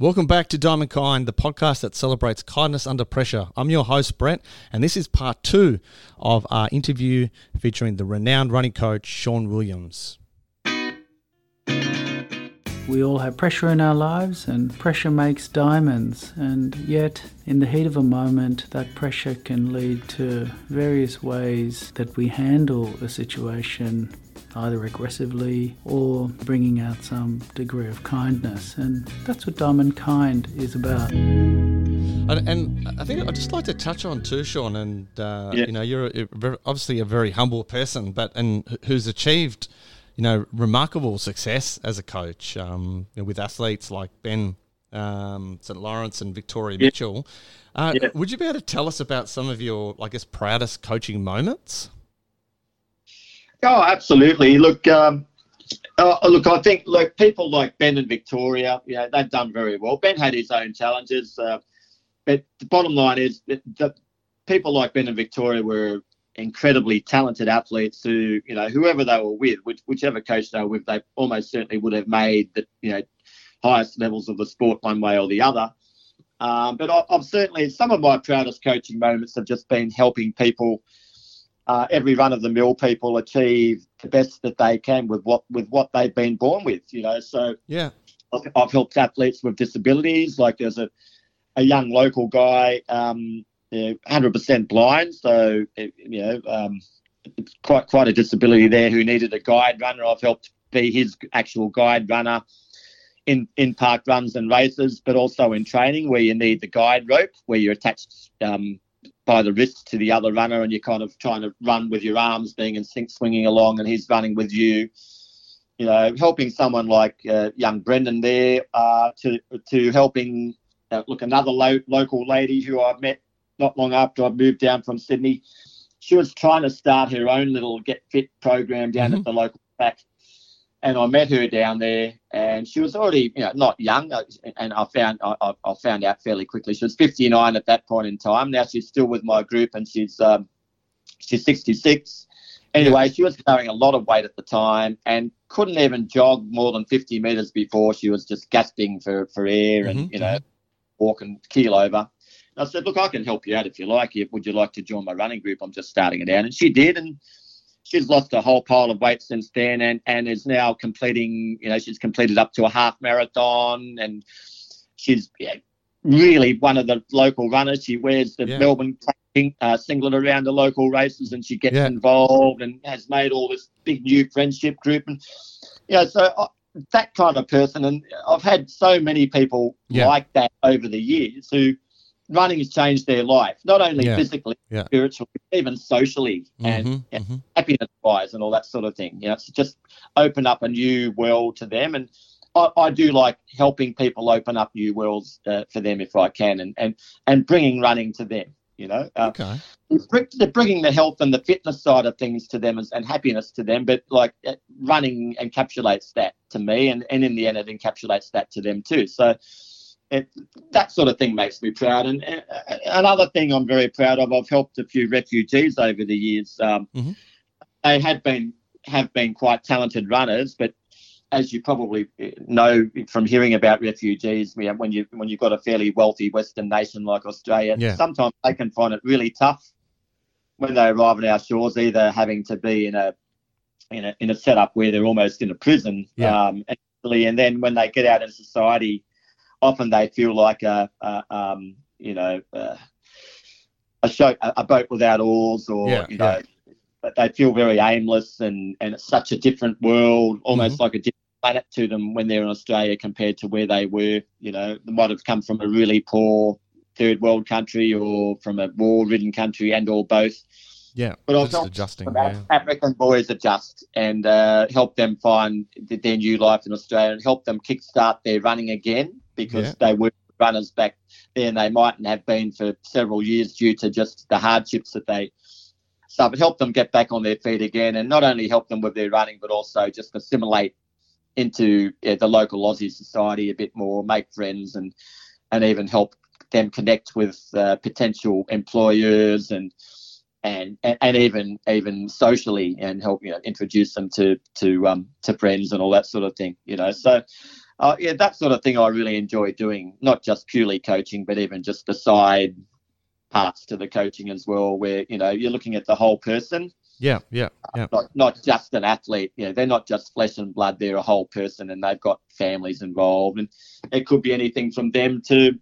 Welcome back to Diamond Kind, the podcast that celebrates kindness under pressure. I'm your host, Brett, and this is part two of our interview featuring the renowned running coach, Sean Williams. We all have pressure in our lives, and pressure makes diamonds. And yet, in the heat of a moment, that pressure can lead to various ways that we handle a situation either aggressively or bringing out some degree of kindness. And that's what Diamond Kind is about. And, and I think I'd just like to touch on too, Sean. And uh, yeah. you know, you're a, obviously a very humble person, but and who's achieved, you know, remarkable success as a coach um, you know, with athletes like Ben um, St. Lawrence and Victoria yeah. Mitchell. Uh, yeah. Would you be able to tell us about some of your, I guess, proudest coaching moments? Oh, absolutely. Look, um, uh, look, I think look people like Ben and Victoria, you know, they've done very well. Ben had his own challenges, uh, but the bottom line is that, that people like Ben and Victoria were incredibly talented athletes who, you know, whoever they were with, which, whichever coach they were with, they almost certainly would have made the, you know, highest levels of the sport one way or the other. Um, but I, I've certainly some of my proudest coaching moments have just been helping people uh, every run of the mill people achieve the best that they can with what with what they've been born with. You know, so yeah, I've, I've helped athletes with disabilities. Like there's a a young local guy, um, you know, 100% blind, so you know, um, it's quite quite a disability there. Who needed a guide runner. I've helped be his actual guide runner in in park runs and races, but also in training where you need the guide rope, where you're attached um, by the wrist to the other runner, and you're kind of trying to run with your arms being in sync, swinging along, and he's running with you. You know, helping someone like uh, young Brendan there uh, to to helping uh, look another lo- local lady who I met not long after I moved down from Sydney. She was trying to start her own little get fit program down mm-hmm. at the local track and I met her down there, and she was already, you know, not young, uh, and I found I, I, found out fairly quickly she was 59 at that point in time. Now she's still with my group, and she's um, she's 66. Anyway, she was carrying a lot of weight at the time and couldn't even jog more than 50 meters before she was just gasping for, for air and mm-hmm. you know walking keel over. And I said, look, I can help you out if you like. Would you like to join my running group? I'm just starting it out, and she did, and she's lost a whole pile of weight since then and, and is now completing, you know, she's completed up to a half marathon and she's yeah, really one of the local runners. She wears the yeah. Melbourne uh, singlet around the local races and she gets yeah. involved and has made all this big new friendship group. And, you know, so uh, that kind of person. And I've had so many people like that over the years who – running has changed their life, not only yeah. physically, yeah. spiritually, even socially, and, mm-hmm, and mm-hmm. happiness wise, and all that sort of thing. You know, it's just open up a new world to them, and I, I do like helping people open up new worlds uh, for them if I can, and and and bringing running to them. You know, uh, okay. they're bringing the health and the fitness side of things to them and, and happiness to them, but like uh, running encapsulates that to me, and, and in the end, it encapsulates that to them too. So, it, that sort of thing makes me proud. And another thing I'm very proud of, I've helped a few refugees over the years. Um, mm-hmm. They had been have been quite talented runners, but as you probably know from hearing about refugees, when you when you've got a fairly wealthy Western nation like Australia, yeah. sometimes they can find it really tough when they arrive on our shores, either having to be in a in a in a setup where they're almost in a prison, yeah. um, and then when they get out in society often they feel like a, a um, you know, uh, a show, a boat without oars, or yeah, you know, yeah. but they feel very aimless, and and it's such a different world, almost mm-hmm. like a different planet to them when they're in Australia compared to where they were. You know, they might have come from a really poor third world country or from a war-ridden country, and or both. Yeah, but also adjusting. Yeah. African boys adjust and uh, help them find their new life in Australia and help them kickstart their running again because yeah. they were runners back then. They mightn't have been for several years due to just the hardships that they suffered. Help them get back on their feet again, and not only help them with their running, but also just assimilate into yeah, the local Aussie society a bit more, make friends, and and even help them connect with uh, potential employers and. And, and, and even even socially and help you know introduce them to to um to friends and all that sort of thing you know so uh, yeah, that sort of thing I really enjoy doing, not just purely coaching, but even just the side parts to the coaching as well, where, you know, you're looking at the whole person. Yeah, yeah, yeah. Uh, not, not just an athlete. You know, they're not just flesh and blood. They're a whole person, and they've got families involved, and it could be anything from them to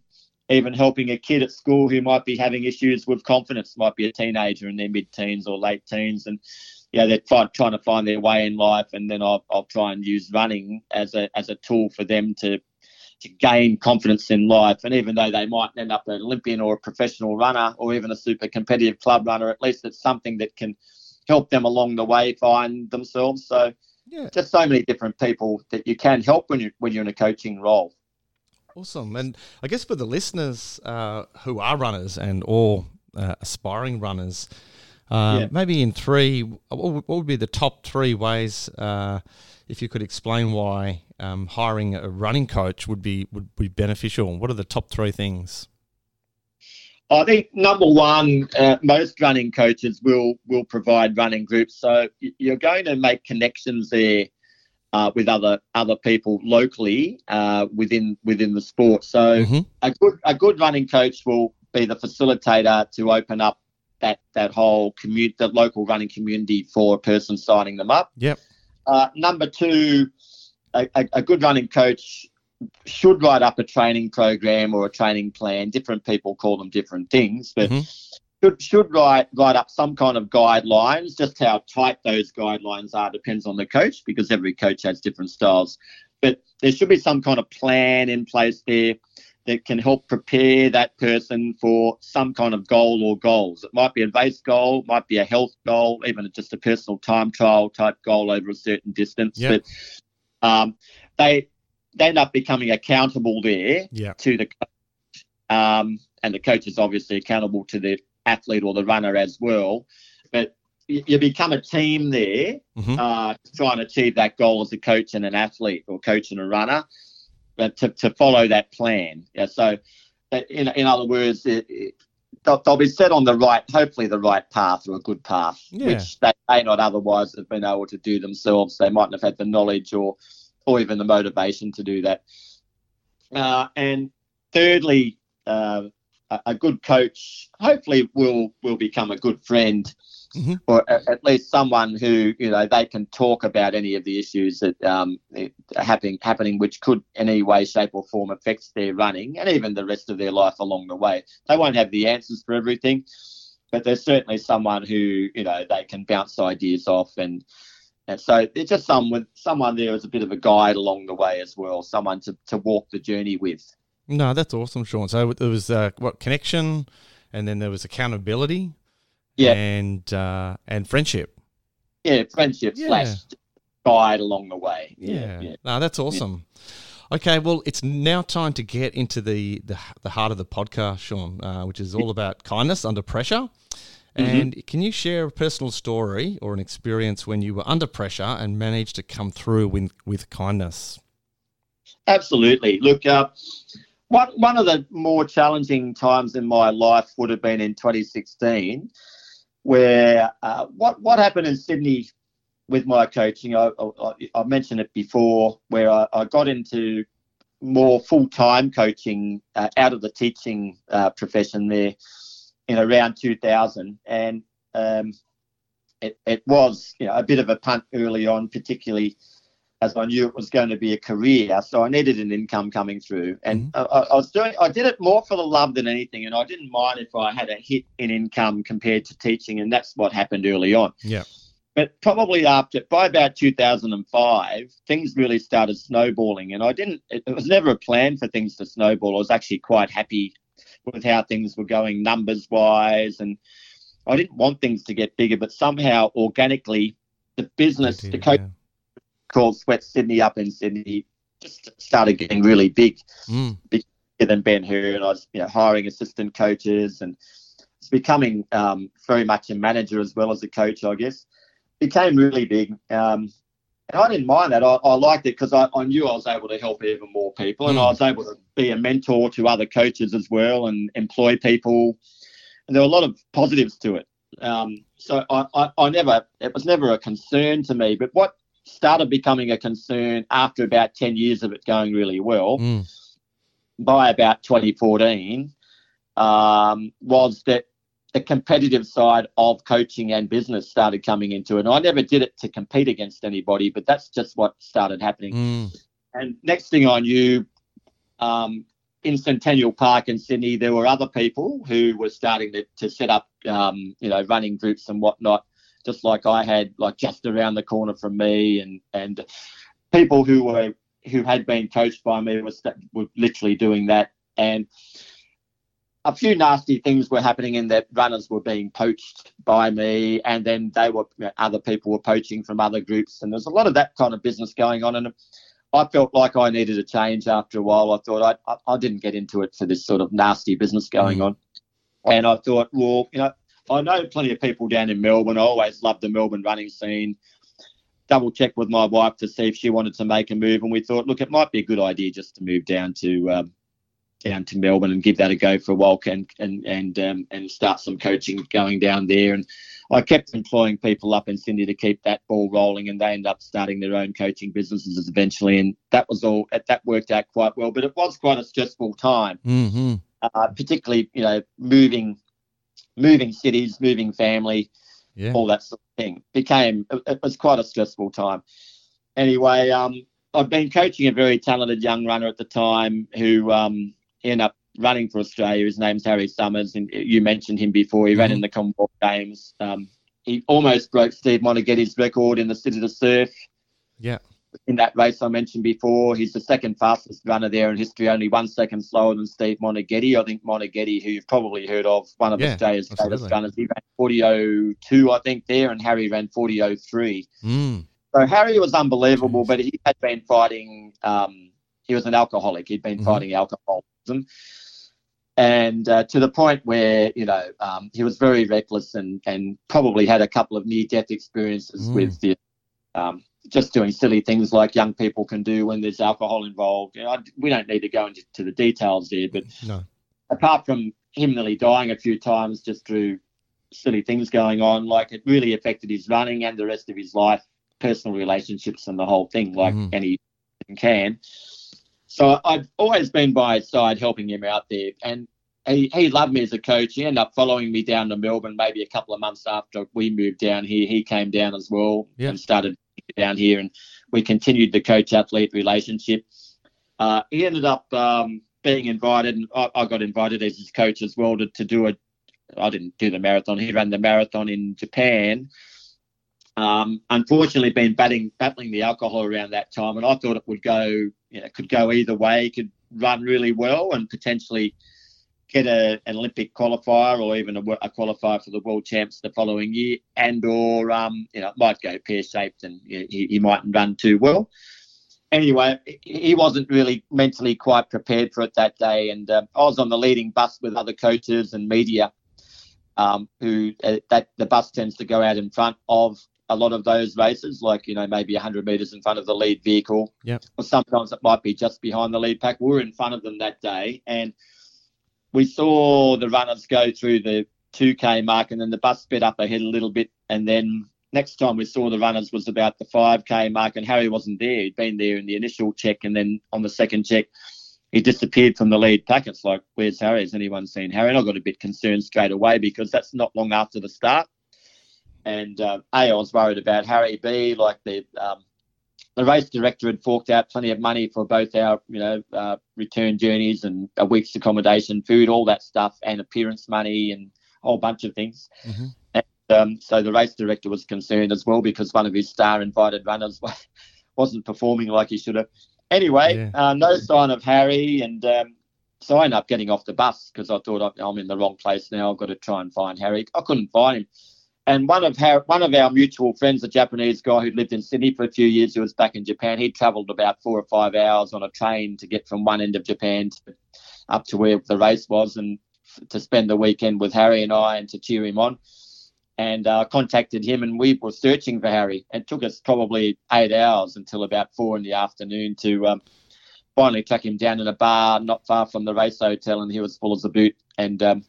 even helping a kid at school who might be having issues with confidence, might be a teenager in their mid-teens or late teens, and yeah, they're trying, trying to find their way in life, and then I'll, I'll try and use running as a as a tool for them to to gain confidence in life. And even though they might end up an Olympian or a professional runner or even a super competitive club runner, at least it's something that can help them along the way find themselves. So yeah. just so many different people that you can help when you when you're in a coaching role. Awesome, and I guess for the listeners uh, who are runners and or uh, aspiring runners, uh, yeah. maybe in three, what would be the top three ways? Uh, if you could explain why um, hiring a running coach would be would be beneficial. What are the top three things? I think number one, uh, most running coaches will will provide running groups, so you're going to make connections there uh, with other other people locally uh, within within the sport. So mm-hmm. a good a good running coach will be the facilitator to open up that that whole community, that local running community for a person signing them up. Yep. Uh, number two, a, a, a, good running coach should write up a training program or a training plan. Different people call them different things, but mm-hmm. should should write write up some kind of guidelines. Just how tight those guidelines are depends on the coach because every coach has different styles. But there should be some kind of plan in place there that can help prepare that person for some kind of goal or goals. It might be a race goal, might be a health goal, even just a personal time trial type goal over a certain distance. Yep. But um, they they end up becoming accountable there yep. to the coach. Um, and the coach is obviously accountable to the athlete or the runner as well. But you become a team there mm-hmm. uh, to try and achieve that goal as a coach and an athlete or coach and a runner but to, to follow that plan. Yeah, so in, in other words, it, it, they'll, they'll, be set on the right, hopefully the right path or a good path, yeah. which they may not otherwise have been able to do themselves. They mightn't have had the knowledge or or even the motivation to do that. Uh, and thirdly, uh, a, a good coach hopefully will will become a good friend mm-hmm. or at least someone who you know they can talk about any of the issues that um, are happening happening, which could in any way, shape, or form affects their running and even the rest of their life along the way. They won't have the answers for everything, but there's certainly someone who you know they can bounce ideas off and. And so it's just someone someone there as a bit of a guide along the way as well, someone to, to walk the journey with. No, that's awesome, Sean. So there was uh, what connection, and then there was accountability yeah, and uh, and friendship. Yeah, friendship yeah. slash guide along the way. Yeah, yeah. no, that's awesome. Okay, well, it's now time to get into the the, the heart of the podcast, Sean, uh, which is all about kindness under pressure. Mm-hmm. And mm-hmm. can you share a personal story or an experience when you were under pressure and managed to come through with, with kindness? Absolutely. Look, uh, one, one of the more challenging times in my life would have been in 2016 where uh, what what happened in Sydney with my coaching, I, I, I mentioned it before, where I, I got into more full time coaching uh, out of the teaching uh, profession there in around 2000, and um, it, it was you know a bit of a punt early on, particularly as I knew it was going to be a career. So I needed an income coming through, and mm-hmm. I, I, was doing. I did it more for the love than anything, and I didn't mind if I had a hit in income compared to teaching, and that's what happened early on. Yeah. But probably after, by about 2005, things really started snowballing, and I didn't. It, it was never a plan for things to snowball. I was actually quite happy with how things were going numbers wise, and I didn't want things to get bigger, but somehow organically, the business, the coach. Called Sweat Sydney up in Sydney just started getting really big, mm. bigger than Ben Hur, and I was you know hiring assistant coaches and it's becoming um, very much a manager as well as a coach, I guess. Became really big. Um, and I didn't mind that. I, I liked it because I, I, knew I was able to help even more people and I was able to be a mentor to other coaches as well and employ people. And there were a lot of positives to it. Um, so I, I, I, never, it was never a concern to me. But what started becoming a concern after about 10 years of it going really well. Mm. By about 2014, um, was that the competitive side of coaching and business started coming into it. And I never did it to compete against anybody, but that's just what started happening. Mm. And next thing I knew, um, in Centennial Park in Sydney, there were other people who were starting to, to set up, um, you know, running groups and whatnot, just like I had, like just around the corner from me, and and people who were who had been coached by me were, were literally doing that. And a few nasty things were happening in that runners were being poached by me, and then they were you know, other people were poaching from other groups, and there's a lot of that kind of business going on. And I felt like I needed a change after a while. I thought I, I, I didn't get into it for this sort of nasty business going mm. on. And I thought, well, you know, I know plenty of people down in Melbourne. I always loved the Melbourne running scene. Double checked with my wife to see if she wanted to make a move, and we thought, look, it might be a good idea just to move down to um, down to Melbourne and give that a go for a while, and and and um, and start some coaching going down there. And I kept employing people up in Sydney to keep that ball rolling, and they end up starting their own coaching businesses eventually. And that was all that worked out quite well. But it was quite a stressful time, mm-hmm. uh, particularly you know moving, moving cities, moving family, yeah. all that sort of thing. Became it was quite a stressful time. Anyway, um, I've been coaching a very talented young runner at the time who um, ended up running for Australia. His name's Harry Summers, and you mentioned him before. He mm-hmm. ran in the Commonwealth Games. Um, he almost broke Steve Moneghetti's record in the City to Surf. Yeah. In that race I mentioned before, he's the second fastest runner there in history, only one second slower than Steve Moneghetti. I think Moneghetti, who you've probably heard of, one of yeah, Australia's greatest runners, he ran 40.02, I think, there, and Harry ran 40.03. Mm. So Harry was unbelievable, but he had been fighting. Um, he was an alcoholic. He'd been mm-hmm. fighting alcoholism and uh, to the point where you know um, he was very reckless and and probably had a couple of near death experiences mm. with the, um, just doing silly things like young people can do when there's alcohol involved. You know, I, we don't need to go into the details there, but no. apart from him nearly dying a few times just through silly things going on, like it really affected his running and the rest of his life, personal relationships, and the whole thing, like mm. any can. So I've always been by his side, helping him out there, and he, he loved me as a coach. He ended up following me down to Melbourne maybe a couple of months after we moved down here. He came down as well yep. and started down here, and we continued the coach athlete relationship. Uh, he ended up um, being invited, and I, I, got invited as his coach as well to, to do a. I didn't do the marathon. He ran the marathon in Japan, um, unfortunately, been batting, battling the alcohol around that time, and I thought it would go, you know, could go either way. Could run really well and potentially get a, an Olympic qualifier or even a, a, qualifier for the world champs the following year, and or um, you know, might go pear shaped and he, he mightn't run too well. Anyway, he wasn't really mentally quite prepared for it that day, and uh, I was on the leading bus with other coaches and media. Um, who uh, that the bus tends to go out in front of a lot of those races, like you know maybe 100 meters in front of the lead vehicle, yeah. or sometimes it might be just behind the lead pack. We are in front of them that day, and we saw the runners go through the 2k mark, and then the bus sped up ahead a little bit, and then next time we saw the runners was about the 5k mark, and Harry wasn't there. He'd been there in the initial check, and then on the second check. He disappeared from the lead pack. It's like, where's Harry? Has anyone seen Harry? And I got a bit concerned straight away because that's not long after the start and uh, A, I was worried about Harry. B, like the um, the race director had forked out plenty of money for both our, you know, uh, return journeys and a week's accommodation, food, all that stuff, and appearance money and a whole bunch of things. Mm-hmm. And, um, so the race director was concerned as well because one of his star invited runners wasn't performing like he should have. Anyway, yeah. uh, no sign of Harry, and um, so I ended up getting off the bus because I thought I'm in the wrong place now. I've got to try and find Harry. I couldn't find him. And one of our one of our mutual friends, a Japanese guy who lived in Sydney for a few years, who was back in Japan, he travelled about four or five hours on a train to get from one end of Japan to, up to where the race was, and to spend the weekend with Harry and I, and to cheer him on. And uh, contacted him, and we were searching for Harry. It took us probably eight hours until about four in the afternoon to um, finally track him down in a bar not far from the race hotel, and he was full as a boot. And um,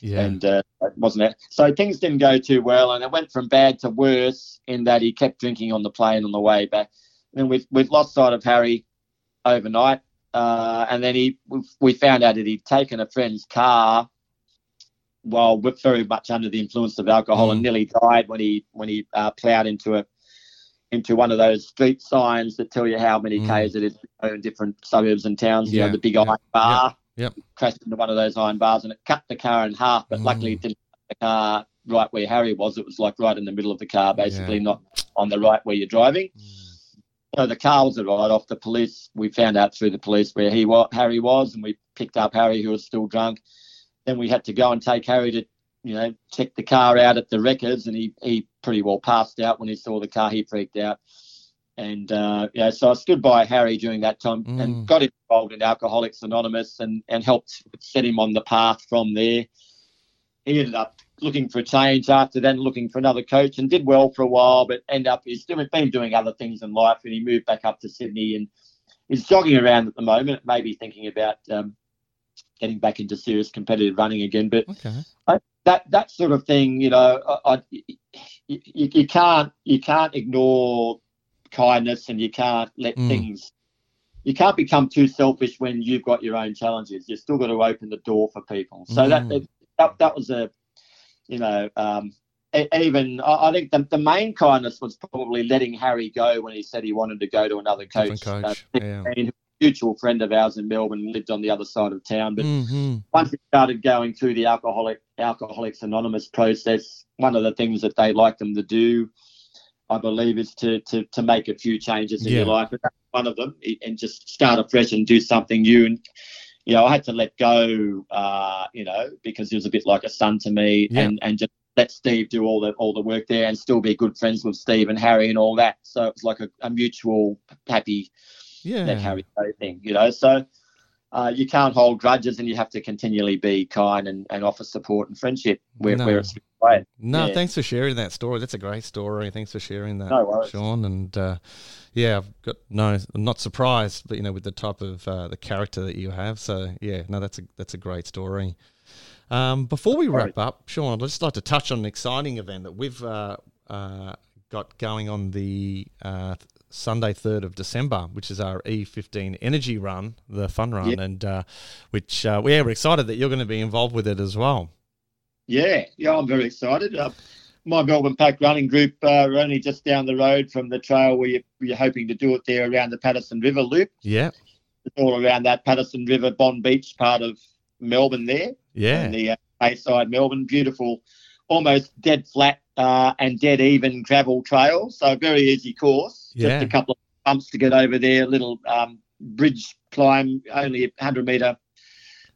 Yeah. and uh, wasn't it? So things didn't go too well, and it went from bad to worse in that he kept drinking on the plane on the way back. And we've we've lost sight of Harry overnight, uh, and then he we found out that he'd taken a friend's car while very much under the influence of alcohol and Mm. nearly died when he when he uh, ploughed into a into one of those street signs that tell you how many Mm. k's it is in different suburbs and towns. You Yeah, know the big yeah, iron bar. Yep. Crashed into one of those iron bars and it cut the car in half. But luckily, Mm. it didn't cut the car right where Harry was. It was like right in the middle of the car, basically, Yeah. not on the right where you're driving. So the car was a ride off. The police, we found out through the police where he was, Harry was, and we picked up Harry, who was still drunk. Then we had to go and take Harry to, you know, check the car out at the records, and he he pretty well passed out when he saw the car. He freaked out, and uh, yeah, so I stood by Harry during that time Mm. and got involved in Alcoholics Anonymous and and helped set him on the path from there. He ended up looking for a change after then, looking for another coach, and did well for a while, but ended up he's still been doing other things in life, and he moved back up to Sydney and is jogging around at the moment, maybe thinking about um, getting back into serious competitive running again. But Okay. that that sort of thing, you know, I, I, you you can't you can't ignore kindness, and you can't let Mm. things. You can't become too selfish when you've got your own challenges. You've still got to open the door for people. So that, Mm. that that was a, you know, um, even I I think the, the main kindness was probably letting Harry go when he said he wanted to go to another coach. Different Uh, coach. yeah. a mutual friend of ours in Melbourne lived on the other side of town, but hmm once it started going through the alcoholic Alcoholics Anonymous process, one of the things that they like them to do, I believe, is to to, to make a few changes in your life. One of them, and just start afresh and do something new. And you know, I had to let go, uh, you know, because he was a bit like a son to me, Yeah. and and just let Steve do all the all the work there, and still be good friends with Steve and Harry and all that. So it was like a, a mutual happy Yeah. that Harry thing, you know. So uh, you can't hold grudges, and you have to continually be kind and, and offer support and friendship where, No. where it's required. No, Yeah. thanks for sharing that story. That's a great story. Thanks for sharing that, No. Sean. And uh, yeah, I've got no, I'm not surprised, but you know, with the type of uh, the character that you have. So yeah, no, that's a that's a great story. Um, before we wrap up, Sean, I'd just like to touch on an exciting event that we've uh, uh, got going on the uh, Sunday, third of December, which is our E15 Energy Run, the fun run, Yep. and uh, which uh, yeah, we're excited that you're going to be involved with it as well. Yeah, yeah, I'm very excited. Uh, my Melbourne Pack running group uh, are only just down the road from the trail where you, you're hoping to do it there around the Patterson River Loop. Yeah, It's all around that Patterson River Bonbeach part of Melbourne there. yeah, and the uh, Bayside Melbourne. Beautiful, almost dead flat uh, and dead even gravel trail. So a very easy course. Yeah. Just a couple of bumps to get over there. A little um, bridge climb, only a hundred metre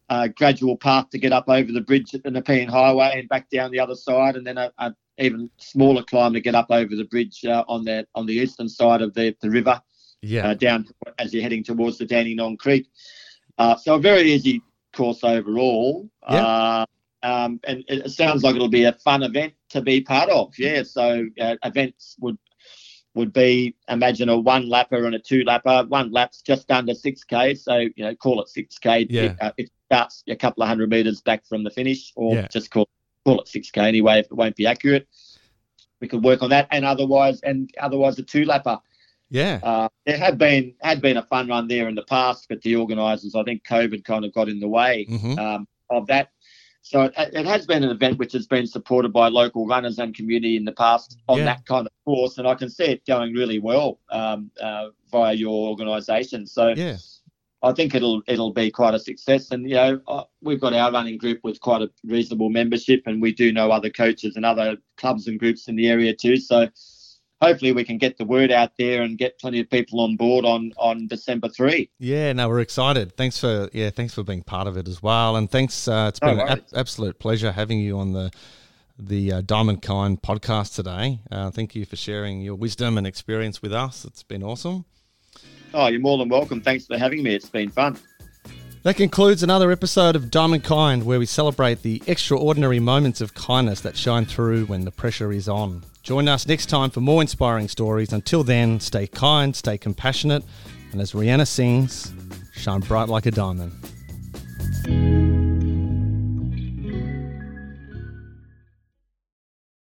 uh, gradual path to get up over the bridge at the Nepean Highway and back down the other side, and then a, a even smaller climb to get up over the bridge uh, on the on the eastern side of the, the river yeah. uh, down as you're heading towards the Dandenong Creek. Uh, so a very easy course overall. Yeah. Um, and it sounds like it'll be a fun event to be part of. Yeah. So uh, events would would be imagine a one lapper and a two lapper. One lap's just under six k, so you know call it six k. Yeah. It, uh, it starts a couple of hundred meters back from the finish, or Yeah. just call call it six k anyway if it won't be accurate. We could work on that, and otherwise, and otherwise a two lapper. Yeah. Uh, there had been had been a fun run there in the past, but the organisers, I think, COVID kind of got in the way hmm um, of that. So it, it has been an event which has been supported by local runners and community in the past on Yeah. that kind of course, and I can see it going really well um, uh, via your organisation. So Yeah. I think it'll it'll be quite a success. And you know, uh, we've got our running group with quite a reasonable membership, and we do know other coaches and other clubs and groups in the area too. So hopefully we can get the word out there and get plenty of people on board on on December three. Yeah, no, we're excited. Thanks for yeah, thanks for being part of it as well, and thanks. Uh, it's No been an ab- absolute pleasure having you on the the uh, Diamond Kind podcast today. Uh, thank you for sharing your wisdom and experience with us. It's been awesome. Oh, you're more than welcome. Thanks for having me. It's been fun. That concludes another episode of Diamond Kind, where we celebrate the extraordinary moments of kindness that shine through when the pressure is on. Join us next time for more inspiring stories. Until then, stay kind, stay compassionate, and as Rihanna sings, shine bright like a diamond.